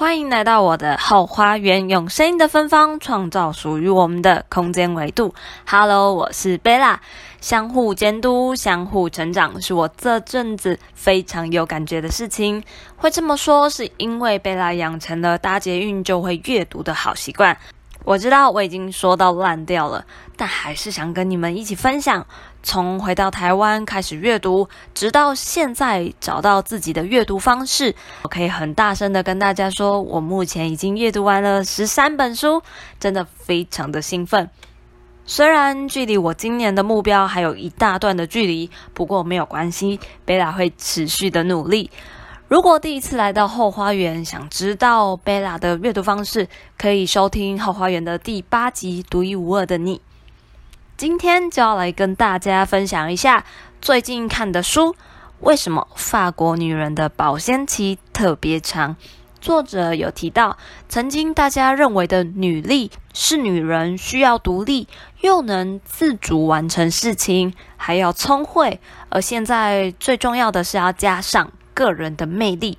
欢迎来到我的后花园，用声音的芬芳创造属于我们的空间维度。Hello，我是贝拉。相互监督、相互成长，是我这阵子非常有感觉的事情。会这么说，是因为贝拉养成了搭捷运就会阅读的好习惯。我知道我已经说到烂掉了，但还是想跟你们一起分享，从回到台湾开始阅读，直到现在找到自己的阅读方式。我可以很大声的跟大家说，我目前已经阅读完了十三本书，真的非常的兴奋。虽然距离我今年的目标还有一大段的距离，不过没有关系，贝拉会持续的努力。如果第一次来到后花园，想知道贝拉的阅读方式，可以收听后花园的第八集《独一无二的你》。今天就要来跟大家分享一下最近看的书。为什么法国女人的保鲜期特别长？作者有提到，曾经大家认为的女力是女人需要独立，又能自主完成事情，还要聪慧，而现在最重要的是要加上。个人的魅力，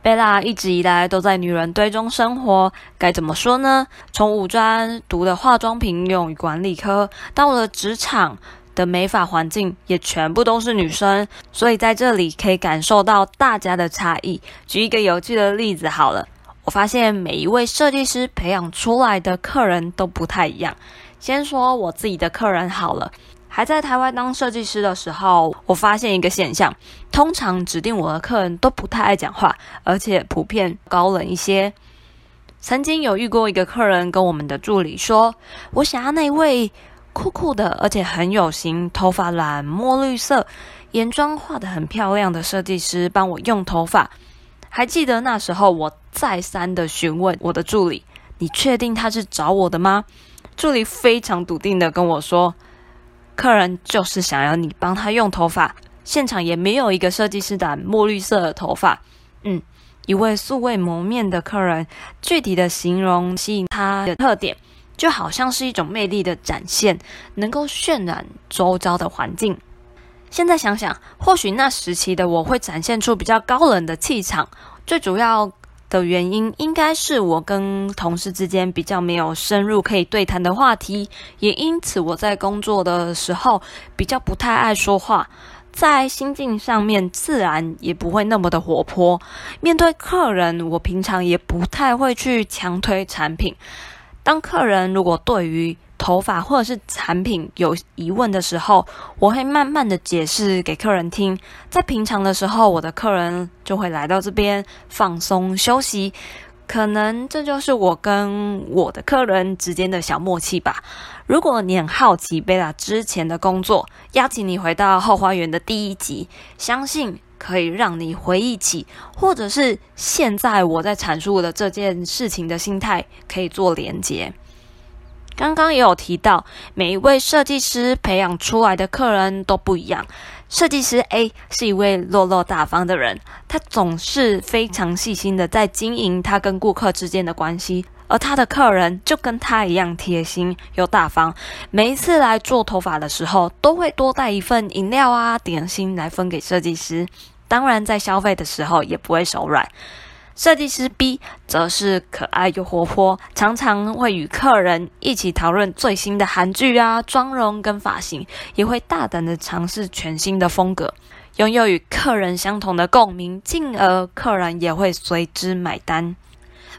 贝拉一直以来都在女人堆中生活。该怎么说呢？从五专读的化妆品用与管理科，到了职场的美发环境，也全部都是女生。所以在这里可以感受到大家的差异。举一个有趣的例子好了，我发现每一位设计师培养出来的客人都不太一样。先说我自己的客人好了。还在台湾当设计师的时候，我发现一个现象：通常指定我的客人都不太爱讲话，而且普遍高冷一些。曾经有遇过一个客人跟我们的助理说：“我想要那位酷酷的，而且很有型，头发蓝墨绿色，眼妆画得很漂亮的设计师帮我用头发。”还记得那时候，我再三的询问我的助理：“你确定他是找我的吗？”助理非常笃定的跟我说。客人就是想要你帮他用头发，现场也没有一个设计师染墨绿色的头发。嗯，一位素未谋面的客人，具体的形容吸引他的特点，就好像是一种魅力的展现，能够渲染周遭的环境。现在想想，或许那时期的我会展现出比较高冷的气场，最主要。的原因应该是我跟同事之间比较没有深入可以对谈的话题，也因此我在工作的时候比较不太爱说话，在心境上面自然也不会那么的活泼。面对客人，我平常也不太会去强推产品。当客人如果对于头发或者是产品有疑问的时候，我会慢慢的解释给客人听。在平常的时候，我的客人就会来到这边放松休息。可能这就是我跟我的客人之间的小默契吧。如果你很好奇贝拉之前的工作，邀请你回到后花园的第一集，相信可以让你回忆起，或者是现在我在阐述的这件事情的心态可以做连接。刚刚也有提到，每一位设计师培养出来的客人都不一样。设计师 A 是一位落落大方的人，他总是非常细心的在经营他跟顾客之间的关系，而他的客人就跟他一样贴心又大方。每一次来做头发的时候，都会多带一份饮料啊、点心来分给设计师。当然，在消费的时候也不会手软。设计师 B 则是可爱又活泼，常常会与客人一起讨论最新的韩剧啊、妆容跟发型，也会大胆的尝试全新的风格，拥有与客人相同的共鸣，进而客人也会随之买单。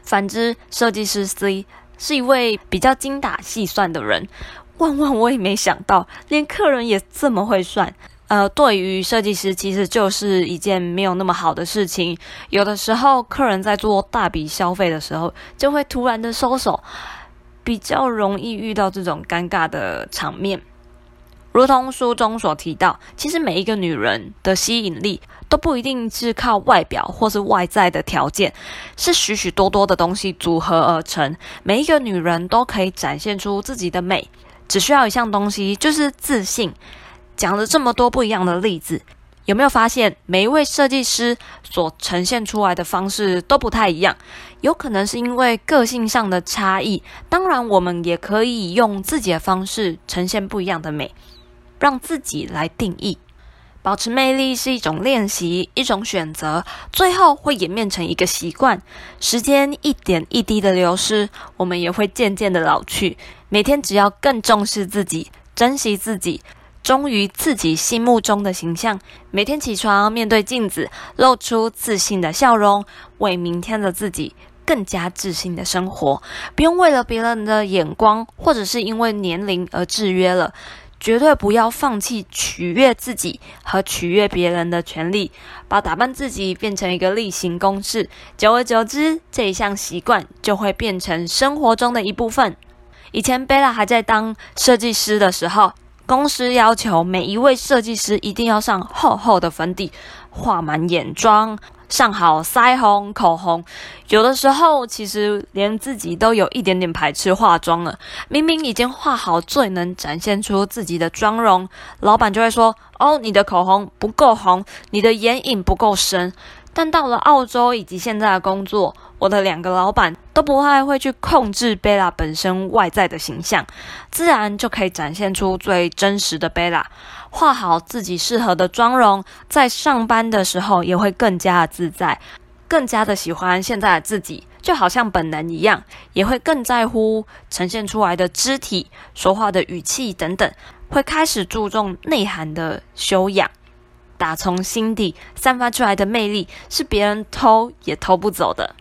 反之，设计师 C 是一位比较精打细算的人，万万我也没想到，连客人也这么会算。呃，对于设计师，其实就是一件没有那么好的事情。有的时候，客人在做大笔消费的时候，就会突然的收手，比较容易遇到这种尴尬的场面。如同书中所提到，其实每一个女人的吸引力都不一定是靠外表或是外在的条件，是许许多多的东西组合而成。每一个女人都可以展现出自己的美，只需要一项东西，就是自信。讲了这么多不一样的例子，有没有发现每一位设计师所呈现出来的方式都不太一样？有可能是因为个性上的差异。当然，我们也可以用自己的方式呈现不一样的美，让自己来定义。保持魅力是一种练习，一种选择，最后会演变成一个习惯。时间一点一滴的流失，我们也会渐渐的老去。每天只要更重视自己，珍惜自己，忠于自己心目中的形象。每天起床，面对镜子，露出自信的笑容，为明天的自己更加自信的生活。不用为了别人的眼光，或者是因为年龄而制约了。绝对不要放弃取悦自己和取悦别人的权利，把打扮自己变成一个例行公事。久而久之，这一项习惯就会变成生活中的一部分。以前贝拉还在当设计师的时候，公司要求每一位设计师一定要上厚厚的粉底，画满眼妆。上好腮红、口红，有的时候其实连自己都有一点点排斥化妆了。明明已经画好最能展现出自己的妆容，老板就会说：“哦，你的口红不够红，你的眼影不够深。”但到了澳洲以及现在的工作，我的两个老板都不太会去控制贝拉本身外在的形象，自然就可以展现出最真实的贝拉。画好自己适合的妆容，在上班的时候也会更加的自在，更加的喜欢现在的自己，就好像本人一样，也会更在乎呈现出来的肢体、说话的语气等等，会开始注重内涵的修养。打从心底散发出来的魅力，是别人偷也偷不走的。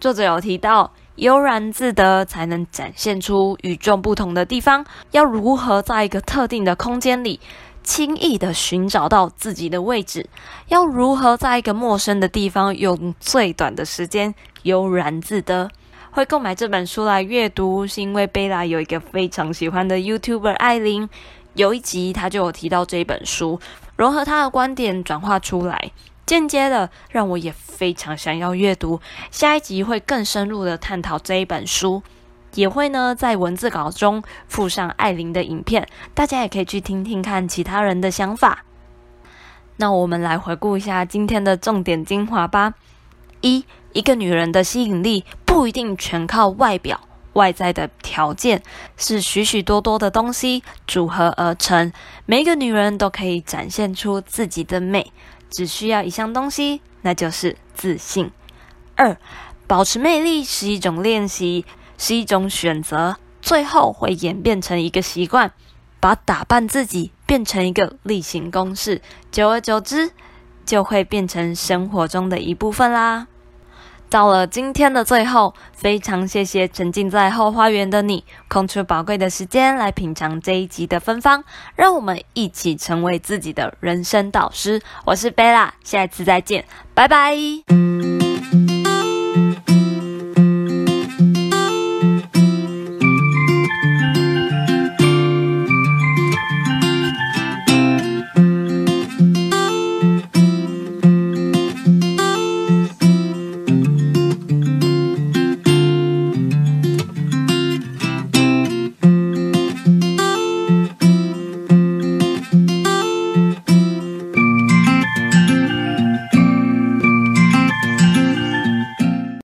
作者有提到，悠然自得才能展现出与众不同的地方。要如何在一个特定的空间里，轻易的寻找到自己的位置？要如何在一个陌生的地方，用最短的时间悠然自得？会购买这本书来阅读，是因为贝拉有一个非常喜欢的 YouTuber 艾琳。有一集，他就有提到这本书，融合他的观点转化出来，间接的让我也非常想要阅读。下一集会更深入的探讨这一本书，也会呢在文字稿中附上艾琳的影片，大家也可以去听听看其他人的想法。那我们来回顾一下今天的重点精华吧。一，一个女人的吸引力不一定全靠外表。外在的条件是许许多多的东西组合而成，每一个女人都可以展现出自己的美，只需要一项东西，那就是自信。二，保持魅力是一种练习，是一种选择，最后会演变成一个习惯，把打扮自己变成一个例行公事，久而久之，就会变成生活中的一部分啦。到了今天的最后，非常谢谢沉浸在后花园的你，空出宝贵的时间来品尝这一集的芬芳，让我们一起成为自己的人生导师。我是贝拉，下次再见，拜拜。